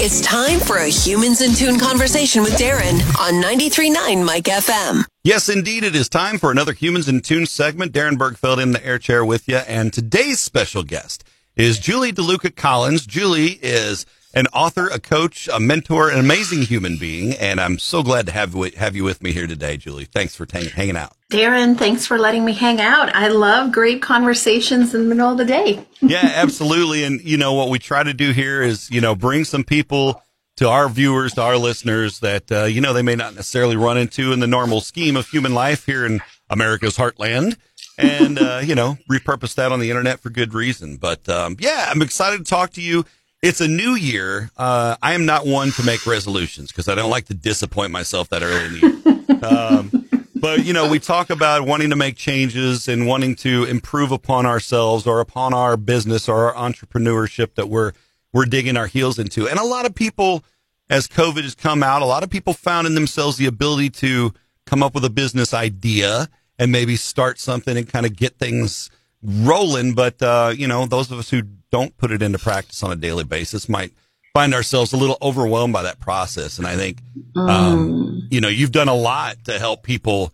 It's time for a Humans in Tune conversation with Darren on 93.9 Mike FM. Yes, indeed, it is time for another Humans in Tune segment. Darren Bergfeld in the air chair with you. And today's special guest is Julie DeLuca Collins. Julie is an author, a coach, a mentor, an amazing human being. And I'm so glad to have, have you with me here today, Julie. Thanks for t- hanging out. Darren, thanks for letting me hang out. I love great conversations in the middle of the day. yeah, absolutely. And, you know, what we try to do here is, you know, bring some people to our viewers, to our listeners that, uh, you know, they may not necessarily run into in the normal scheme of human life here in America's heartland. And, uh, you know, repurpose that on the internet for good reason. But, um, yeah, I'm excited to talk to you. It's a new year. Uh, I am not one to make resolutions because I don't like to disappoint myself that early in the year. Um, but you know, we talk about wanting to make changes and wanting to improve upon ourselves or upon our business or our entrepreneurship that we're we're digging our heels into. And a lot of people, as COVID has come out, a lot of people found in themselves the ability to come up with a business idea and maybe start something and kind of get things rolling. But uh, you know, those of us who don't put it into practice on a daily basis might find ourselves a little overwhelmed by that process. And I think, um, mm. you know, you've done a lot to help people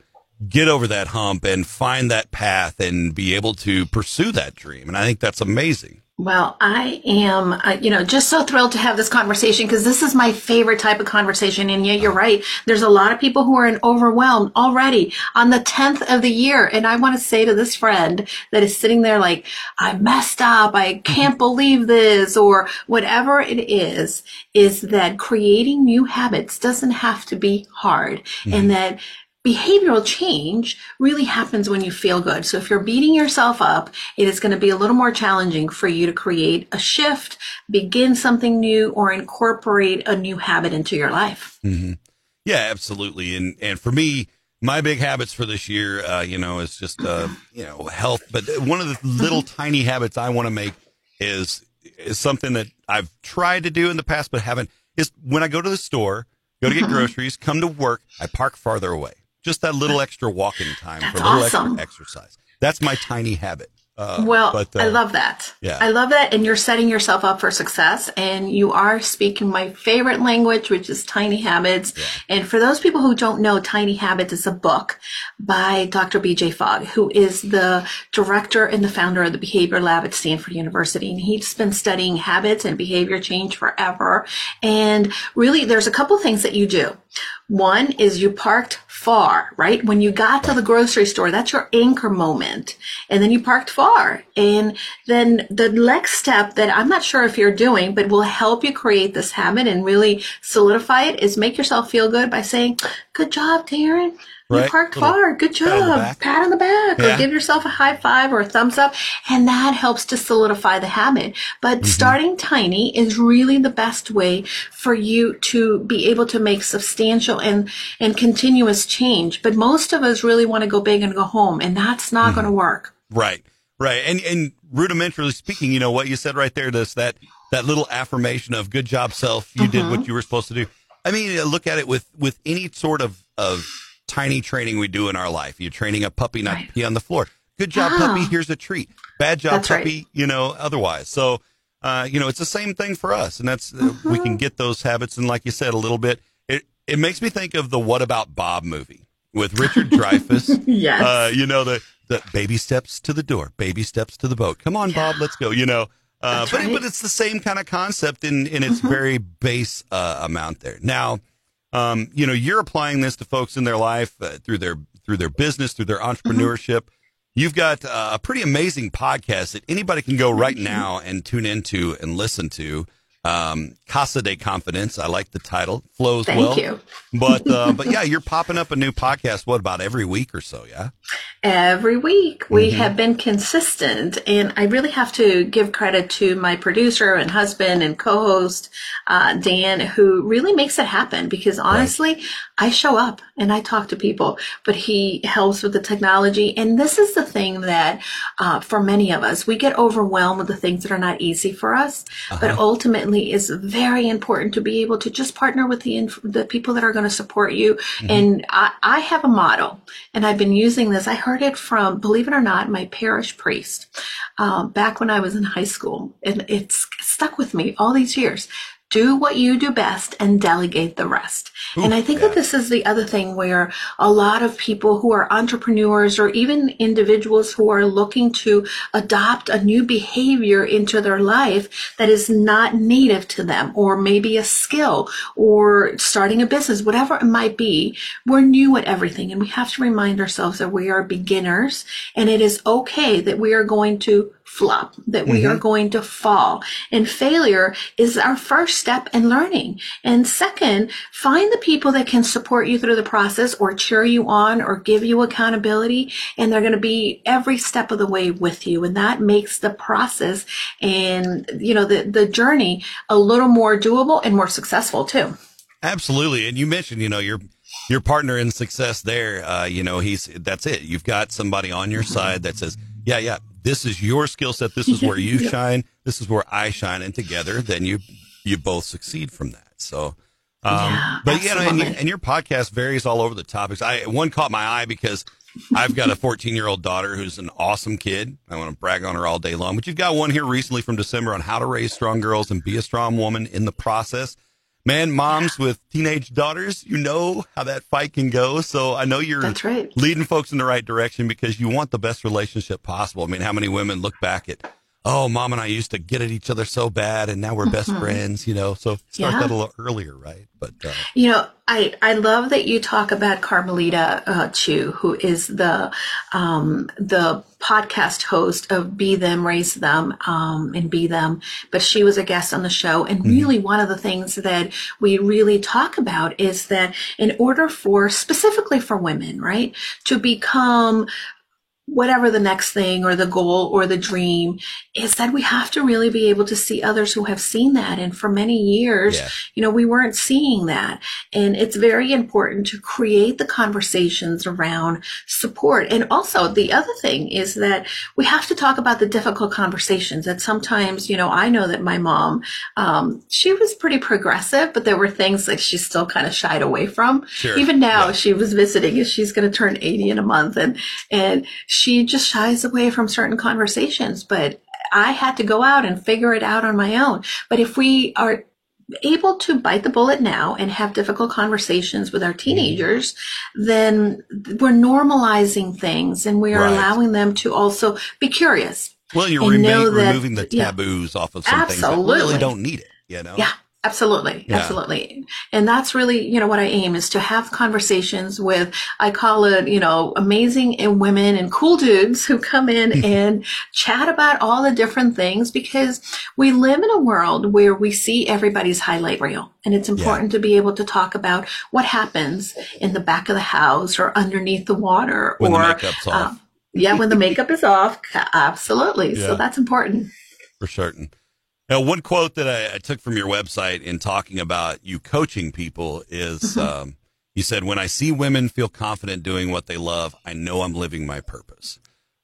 get over that hump and find that path and be able to pursue that dream. And I think that's amazing. Well, I am, uh, you know, just so thrilled to have this conversation because this is my favorite type of conversation. And yeah, you're right. There's a lot of people who are in overwhelmed already on the 10th of the year. And I want to say to this friend that is sitting there like, I messed up. I can't believe this or whatever it is, is that creating new habits doesn't have to be hard mm-hmm. and that behavioral change really happens when you feel good. So if you're beating yourself up, it is going to be a little more challenging for you to create a shift, begin something new, or incorporate a new habit into your life. Mm-hmm. Yeah, absolutely. And and for me, my big habits for this year, uh, you know, is just uh, you know health. But one of the little mm-hmm. tiny habits I want to make is is something that I've tried to do in the past but haven't. Is when I go to the store, go to get mm-hmm. groceries, come to work, I park farther away just that little extra walking time That's for a little awesome. extra exercise. That's my tiny habit. Uh, well, but, uh, I love that. Yeah. I love that. And you're setting yourself up for success and you are speaking my favorite language, which is Tiny Habits. Yeah. And for those people who don't know, Tiny Habits is a book by Dr. BJ Fogg, who is the director and the founder of the Behavior Lab at Stanford University. And he's been studying habits and behavior change forever. And really, there's a couple things that you do. One is you parked far, right? When you got to the grocery store, that's your anchor moment. And then you parked far. And then the next step that I'm not sure if you're doing, but will help you create this habit and really solidify it is make yourself feel good by saying, good job, Darren. Right? You parked far. Good job. Pat on, Pat on the back. Yeah. Or give yourself a high five or a thumbs up. And that helps to solidify the habit. But mm-hmm. starting tiny is really the best way for you to be able to make substantial and, and continuous change. But most of us really want to go big and go home. And that's not mm-hmm. going to work. Right. Right. And, and rudimentarily speaking, you know, what you said right there, this, that, that little affirmation of good job self. You mm-hmm. did what mm-hmm. you were supposed to do. I mean, look at it with, with any sort of, of tiny training we do in our life. You're training a puppy not right. to pee on the floor. Good job, oh. puppy. Here's a treat. Bad job, that's puppy. Right. You know, otherwise. So, uh, you know, it's the same thing for us, and that's mm-hmm. we can mm-hmm. get those habits. And like you said, a little bit. It it makes me think of the What About Bob movie with Richard Dreyfuss. yes. Uh, you know the the baby steps to the door, baby steps to the boat. Come on, yeah. Bob, let's go. You know. Uh, but right. but it's the same kind of concept in in its mm-hmm. very base uh, amount there. Now, um, you know, you're applying this to folks in their life uh, through their through their business, through their entrepreneurship. Mm-hmm. You've got uh, a pretty amazing podcast that anybody can go right now and tune into and listen to. Um, Casa de Confidence. I like the title. Flows Thank well. Thank you. but uh, but yeah, you're popping up a new podcast. What about every week or so? Yeah. Every week we mm-hmm. have been consistent, and I really have to give credit to my producer and husband and co-host uh, Dan, who really makes it happen. Because honestly, right. I show up and I talk to people, but he helps with the technology. And this is the thing that uh, for many of us, we get overwhelmed with the things that are not easy for us, uh-huh. but ultimately is very important to be able to just partner with the the people that are going to support you. Mm-hmm. And I, I have a model, and I've been using this. I heard it from, believe it or not, my parish priest uh, back when I was in high school, and it's stuck with me all these years do what you do best and delegate the rest. Ooh, and I think yeah. that this is the other thing where a lot of people who are entrepreneurs or even individuals who are looking to adopt a new behavior into their life that is not native to them or maybe a skill or starting a business, whatever it might be, we're new at everything and we have to remind ourselves that we are beginners and it is okay that we are going to flop, that we mm-hmm. are going to fall. And failure is our first step in learning. And second, find the people that can support you through the process or cheer you on or give you accountability. And they're going to be every step of the way with you. And that makes the process and, you know, the, the journey a little more doable and more successful too. Absolutely. And you mentioned, you know, your your partner in success there, uh, you know, he's that's it. You've got somebody on your side that says, "Yeah, yeah, this is your skill set. This is where you yeah. shine. This is where I shine. And together, then you, you both succeed from that. So, um, yeah, but you know, and, you, and your podcast varies all over the topics. I, one caught my eye because I've got a 14 year old daughter who's an awesome kid. I want to brag on her all day long, but you've got one here recently from December on how to raise strong girls and be a strong woman in the process man, moms yeah. with teenage daughters, you know how that fight can go. So I know you're right. leading folks in the right direction because you want the best relationship possible. I mean, how many women look back at, oh, mom and I used to get at each other so bad and now we're best mm-hmm. friends, you know? So start yeah. that a little earlier, right? But, uh, you know, I, I love that you talk about Carmelita uh, Chu, who is the, um, the podcast host of Be Them, Raise Them, um, and Be Them. But she was a guest on the show. And mm-hmm. really one of the things that we really talk about is that in order for, specifically for women, right, to become whatever the next thing or the goal or the dream is that we have to really be able to see others who have seen that. And for many years, yeah. you know, we weren't seeing that. And it's very important to create the conversations around support. And also the other thing is that we have to talk about the difficult conversations that sometimes, you know, I know that my mom, um, she was pretty progressive, but there were things that she still kind of shied away from. Sure. Even now, yeah. she was visiting and she's going to turn 80 in a month and, and she just shies away from certain conversations, but I had to go out and figure it out on my own. But if we are able to bite the bullet now and have difficult conversations with our mm-hmm. teenagers, then we're normalizing things and we are right. allowing them to also be curious. Well, you're remo- removing the taboos yeah, off of some absolutely. things that really don't need it, you know? Yeah. Absolutely. Yeah. Absolutely. And that's really, you know, what I aim is to have conversations with, I call it, you know, amazing women and cool dudes who come in and chat about all the different things because we live in a world where we see everybody's highlight reel. And it's important yeah. to be able to talk about what happens in the back of the house or underneath the water when or, the makeup's off. Uh, yeah, when the makeup is off. Absolutely. Yeah. So that's important. For certain. Now, one quote that I, I, took from your website in talking about you coaching people is mm-hmm. um, you said, When I see women feel confident doing what they love, I know I'm living my purpose.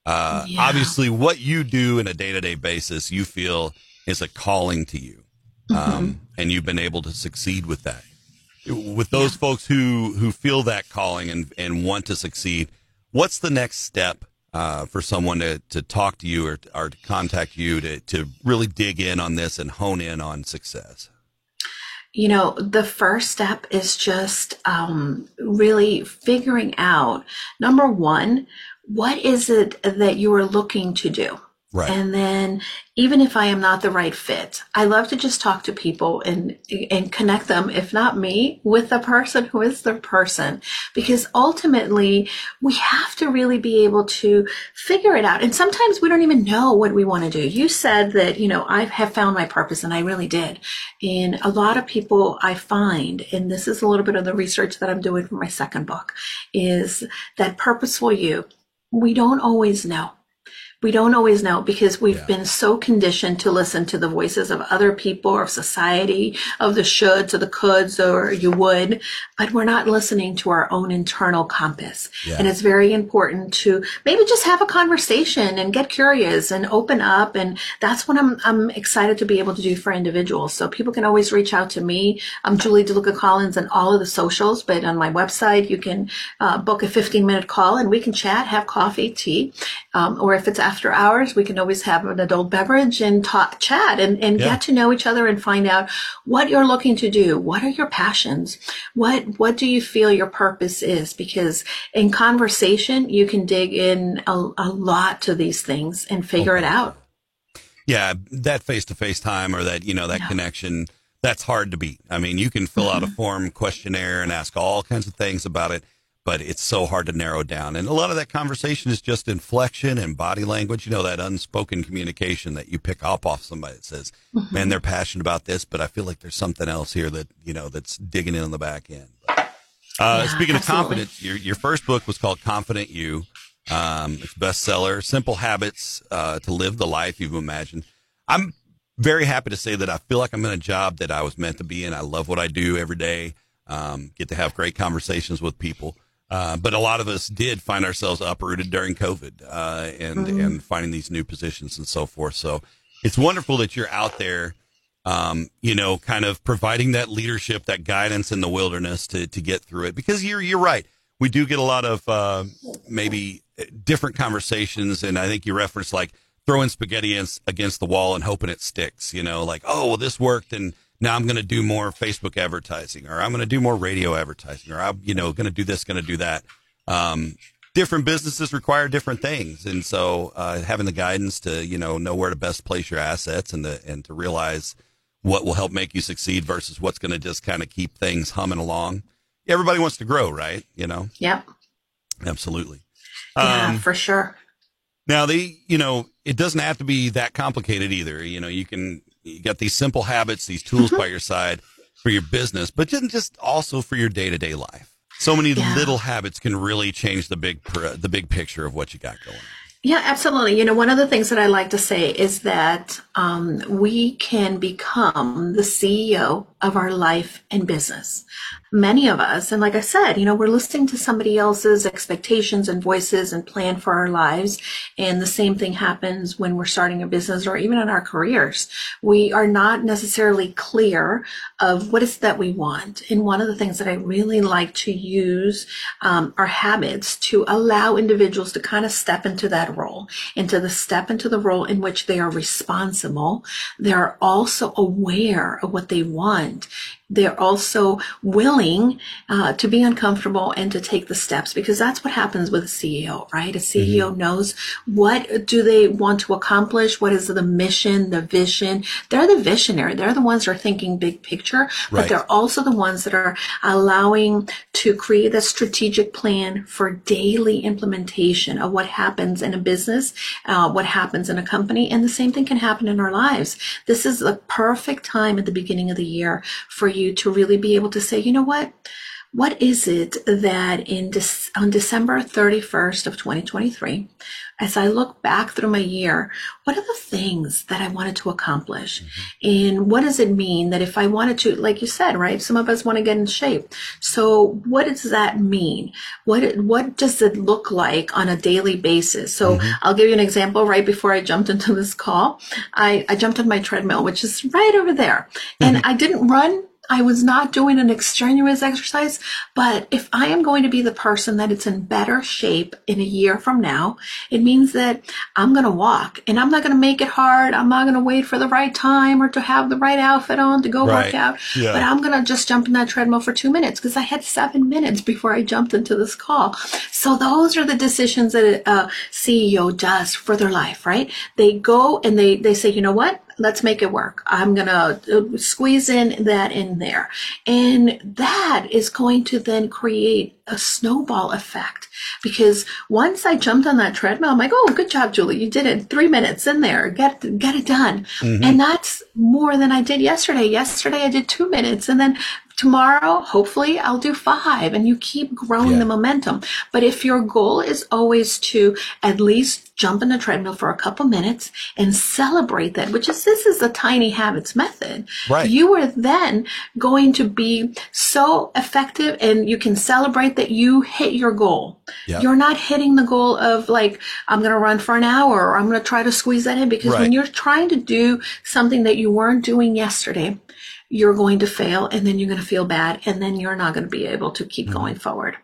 Uh, yeah. Obviously, what you do in a day to day basis, you feel is a calling to you. Mm-hmm. Um, and you've been able to succeed with that. With those yeah. folks who, who feel that calling and, and want to succeed, what's the next step uh, for someone to, to talk to you or, or to contact you to, to really dig in on this and hone in on success? You know, the first step is just um, really figuring out number one, what is it that you are looking to do? Right. And then even if I am not the right fit, I love to just talk to people and, and connect them, if not me, with the person who is the person. Because ultimately we have to really be able to figure it out. And sometimes we don't even know what we want to do. You said that, you know, I have found my purpose and I really did. And a lot of people I find, and this is a little bit of the research that I'm doing for my second book, is that purposeful you. We don't always know we don't always know because we've yeah. been so conditioned to listen to the voices of other people or of society, of the shoulds or the coulds or you would, but we're not listening to our own internal compass. Yeah. And it's very important to maybe just have a conversation and get curious and open up. And that's what I'm, I'm excited to be able to do for individuals. So people can always reach out to me. I'm Julie DeLuca Collins on all of the socials, but on my website, you can uh, book a 15 minute call and we can chat, have coffee, tea, um, or if it's after hours, we can always have an adult beverage and talk, chat and, and yeah. get to know each other and find out what you're looking to do. What are your passions? What, what do you feel your purpose is? Because in conversation, you can dig in a, a lot to these things and figure okay. it out. Yeah. That face to face time or that, you know, that yeah. connection, that's hard to beat. I mean, you can fill mm-hmm. out a mm-hmm. form questionnaire and ask all kinds of things about it but it's so hard to narrow down. And a lot of that conversation is just inflection and body language. You know, that unspoken communication that you pick up off somebody that says, mm-hmm. man, they're passionate about this, but I feel like there's something else here that, you know, that's digging in on the back end. uh, yeah, speaking absolutely. of confidence, your, your first book was called Confident You. Um, it's bestseller, Simple Habits uh, to Live the Life You've Imagined. I'm very happy to say that I feel like I'm in a job that I was meant to be in. I love what I do every day. Um, get to have great conversations with people. Uh, but a lot of us did find ourselves uprooted during COVID uh, and mm-hmm. and finding these new positions and so forth. So it's wonderful that you're out there, um, you know, kind of providing that leadership, that guidance in the wilderness to to get through it. Because you're you're right, we do get a lot of uh, maybe different conversations, and I think you referenced like throwing spaghetti against, against the wall and hoping it sticks. You know, like oh well, this worked and now I'm going to do more Facebook advertising or I'm going to do more radio advertising or I'm, you know, going to do this, going to do that. Um, different businesses require different things. And so, uh, having the guidance to, you know, know where to best place your assets and to, and to realize what will help make you succeed versus what's going to just kind of keep things humming along. Everybody wants to grow, right? You know? Yep. Absolutely. Yeah, um, for sure. Now the, you know, it doesn't have to be that complicated either. You know, you can, you got these simple habits, these tools mm-hmm. by your side for your business, but just also for your day to day life. So many yeah. little habits can really change the big the big picture of what you got going. Yeah, absolutely. You know, one of the things that I like to say is that um, we can become the CEO of our life and business. Many of us, and like I said, you know, we're listening to somebody else's expectations and voices and plan for our lives. And the same thing happens when we're starting a business or even in our careers. We are not necessarily clear of what is that we want. And one of the things that I really like to use um, are habits to allow individuals to kind of step into that role, into the step into the role in which they are responsible. They're also aware of what they want they're also willing uh, to be uncomfortable and to take the steps because that's what happens with a CEO, right? A CEO mm-hmm. knows what do they want to accomplish, what is the mission, the vision. They're the visionary. They're the ones that are thinking big picture, but right. they're also the ones that are allowing to create a strategic plan for daily implementation of what happens in a business, uh, what happens in a company, and the same thing can happen in our lives. This is the perfect time at the beginning of the year for you you to really be able to say, you know what? What is it that in De- on December 31st of 2023, as I look back through my year, what are the things that I wanted to accomplish? Mm-hmm. And what does it mean that if I wanted to, like you said, right? Some of us want to get in shape. So what does that mean? What, what does it look like on a daily basis? So mm-hmm. I'll give you an example right before I jumped into this call. I, I jumped on my treadmill, which is right over there and mm-hmm. I didn't run I was not doing an extraneous exercise, but if I am going to be the person that it's in better shape in a year from now, it means that I'm going to walk and I'm not going to make it hard. I'm not going to wait for the right time or to have the right outfit on to go right. work out, yeah. but I'm going to just jump in that treadmill for two minutes because I had seven minutes before I jumped into this call. So those are the decisions that a CEO does for their life, right? They go and they, they say, you know what? Let's make it work. I'm going to uh, squeeze in that in there. And that is going to then create a snowball effect because once I jumped on that treadmill, I'm like, oh, good job, Julie. You did it. Three minutes in there. Get, get it done. Mm-hmm. And that's more than I did yesterday. Yesterday I did two minutes and then tomorrow, hopefully I'll do five and you keep growing yeah. the momentum. But if your goal is always to at least jump in the treadmill for a couple minutes and celebrate that, which is this is the tiny habits method. Right. You are then going to be so effective and you can celebrate that you hit your goal. Yep. You're not hitting the goal of like, I'm going to run for an hour or I'm going to try to squeeze that in because right. when you're trying to do something that you weren't doing yesterday, you're going to fail and then you're going to feel bad and then you're not going to be able to keep mm-hmm. going forward.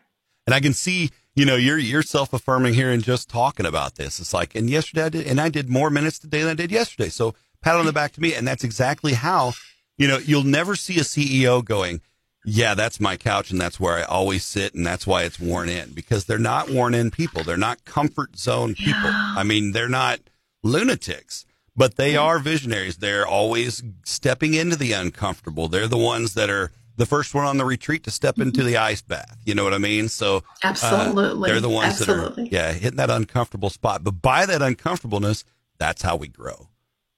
And I can see you know, you're you're self affirming here and just talking about this. It's like, and yesterday I did, and I did more minutes today than I did yesterday. So pat on the back to me, and that's exactly how. You know, you'll never see a CEO going, yeah, that's my couch and that's where I always sit and that's why it's worn in because they're not worn in people. They're not comfort zone people. Yeah. I mean, they're not lunatics, but they are visionaries. They're always stepping into the uncomfortable. They're the ones that are the first one on the retreat to step into the ice bath. You know what I mean? So uh, absolutely, uh, they're the ones absolutely. that are yeah hitting that uncomfortable spot. But by that uncomfortableness, that's how we grow.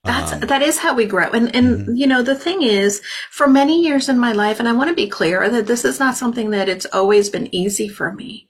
That's um, that is how we grow. And and mm-hmm. you know, the thing is, for many years in my life, and I want to be clear that this is not something that it's always been easy for me,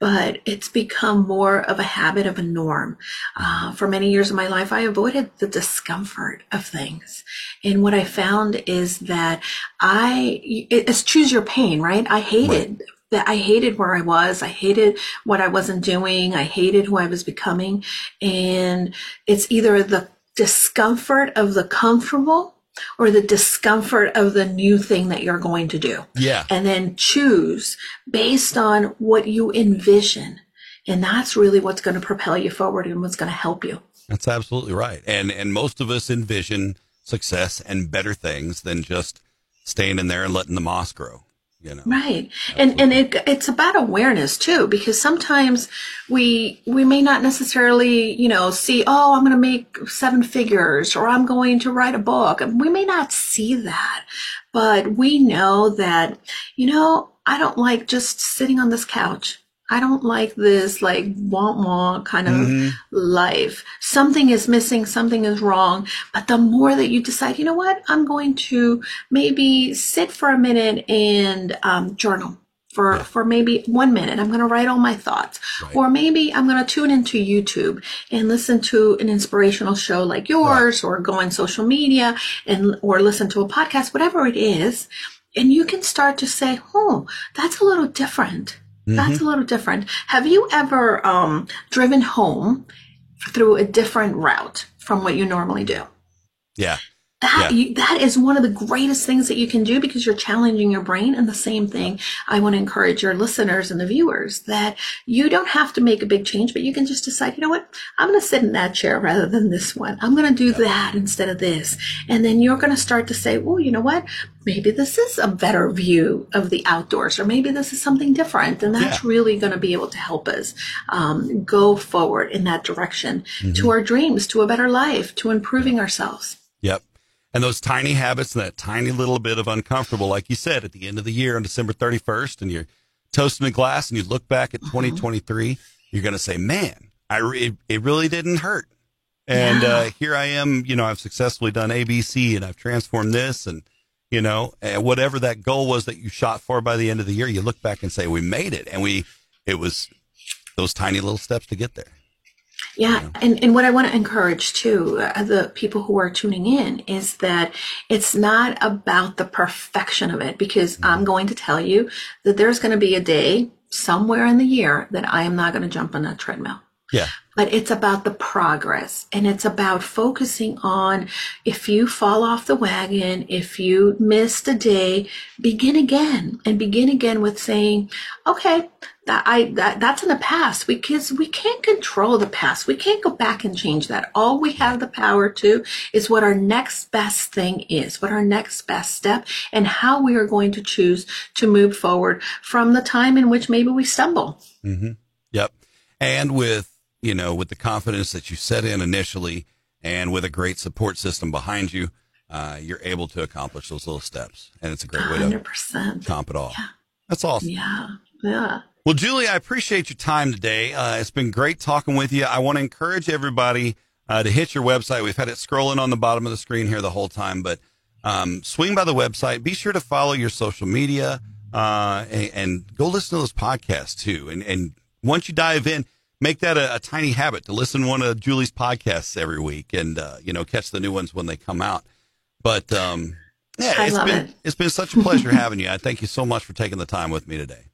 but it's become more of a habit of a norm. Uh, for many years of my life, I avoided the discomfort of things. And what I found is that I, it's choose your pain, right? I hated right that I hated where I was. I hated what I wasn't doing. I hated who I was becoming. And it's either the discomfort of the comfortable or the discomfort of the new thing that you're going to do. Yeah. And then choose based on what you envision. And that's really what's going to propel you forward and what's going to help you. That's absolutely right. And and most of us envision success and better things than just staying in there and letting the moss grow you know? Right. And and it, it's about awareness too because sometimes we we may not necessarily you know see oh i'm going to make seven figures or i'm going to write a book. We may not see that but we know that you know i don't like just sitting on this couch I don't like this like want want kind of mm-hmm. life. Something is missing, something is wrong. But the more that you decide, you know what, I'm going to maybe sit for a minute and um, journal for yeah. for maybe one minute. I'm going to write all my thoughts, right. or maybe I'm going to tune into YouTube and listen to an inspirational show like yours, right. or go on social media and or listen to a podcast, whatever it is. And you can start to say, "Oh, that's a little different." Mm-hmm. That's a little different. Have you ever um, driven home through a different route from what you normally do? Yeah. That, yeah. you, that is one of the greatest things that you can do because you're challenging your brain. And the same thing, I want to encourage your listeners and the viewers that you don't have to make a big change, but you can just decide, you know what? I'm going to sit in that chair rather than this one. I'm going to do that instead of this. And then you're going to start to say, well, you know what? Maybe this is a better view of the outdoors, or maybe this is something different. And that's yeah. really going to be able to help us um, go forward in that direction mm-hmm. to our dreams, to a better life, to improving ourselves. And those tiny habits and that tiny little bit of uncomfortable, like you said, at the end of the year on December 31st, and you're toasting a glass and you look back at 2023, mm-hmm. you're going to say, man, I re- it, it, really didn't hurt. And yeah. uh, here I am, you know, I've successfully done ABC and I've transformed this and, you know, and whatever that goal was that you shot for by the end of the year, you look back and say, we made it. And we, it was those tiny little steps to get there. Yeah, and, and what I want to encourage too, uh, the people who are tuning in, is that it's not about the perfection of it, because mm-hmm. I'm going to tell you that there's going to be a day somewhere in the year that I am not going to jump on that treadmill. Yeah. But it's about the progress and it's about focusing on if you fall off the wagon, if you missed a day, begin again and begin again with saying, okay, that I that that's in the past. We kids we can't control the past. We can't go back and change that. All we have the power to is what our next best thing is, what our next best step, and how we are going to choose to move forward from the time in which maybe we stumble. Mm-hmm. Yep. And with you know with the confidence that you set in initially, and with a great support system behind you, uh, you're able to accomplish those little steps, and it's a great way 100%. to comp it all. Yeah. That's awesome. Yeah. Yeah. Well, Julie, I appreciate your time today. Uh, it's been great talking with you. I want to encourage everybody uh, to hit your website. We've had it scrolling on the bottom of the screen here the whole time, but um, swing by the website. Be sure to follow your social media uh, and, and, go listen to those podcasts too. And, and once you dive in, make that a, a, tiny habit to listen to one of Julie's podcasts every week and uh, you know catch the new ones when they come out. But um, yeah, I it's been it. it's been such a pleasure having you. I thank you so much for taking the time with me today.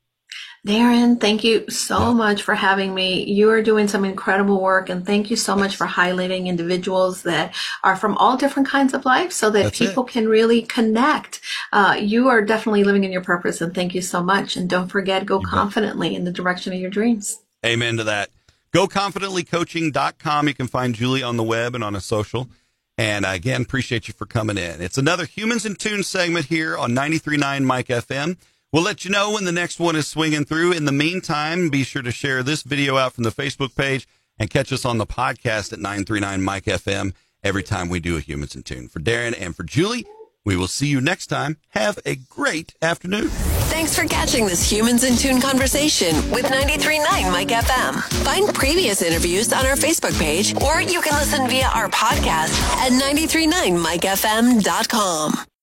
Darren, thank you so yeah. much for having me. You are doing some incredible work and thank you so much for highlighting individuals that are from all different kinds of life so that That's people it. can really connect. Uh, you are definitely living in your purpose and thank you so much. And don't forget, go you confidently bet. in the direction of your dreams. Amen to that. GoConfidentlyCoaching.com. You can find Julie on the web and on a social. And again, appreciate you for coming in. It's another Humans in Tune segment here on 93.9 Mike FM. We'll let you know when the next one is swinging through. In the meantime, be sure to share this video out from the Facebook page and catch us on the podcast at 939 Mike FM every time we do a Humans in Tune. For Darren and for Julie, we will see you next time. Have a great afternoon. Thanks for catching this Humans in Tune conversation with 93.9 Mike FM. Find previous interviews on our Facebook page, or you can listen via our podcast at 93.9MikeFM.com.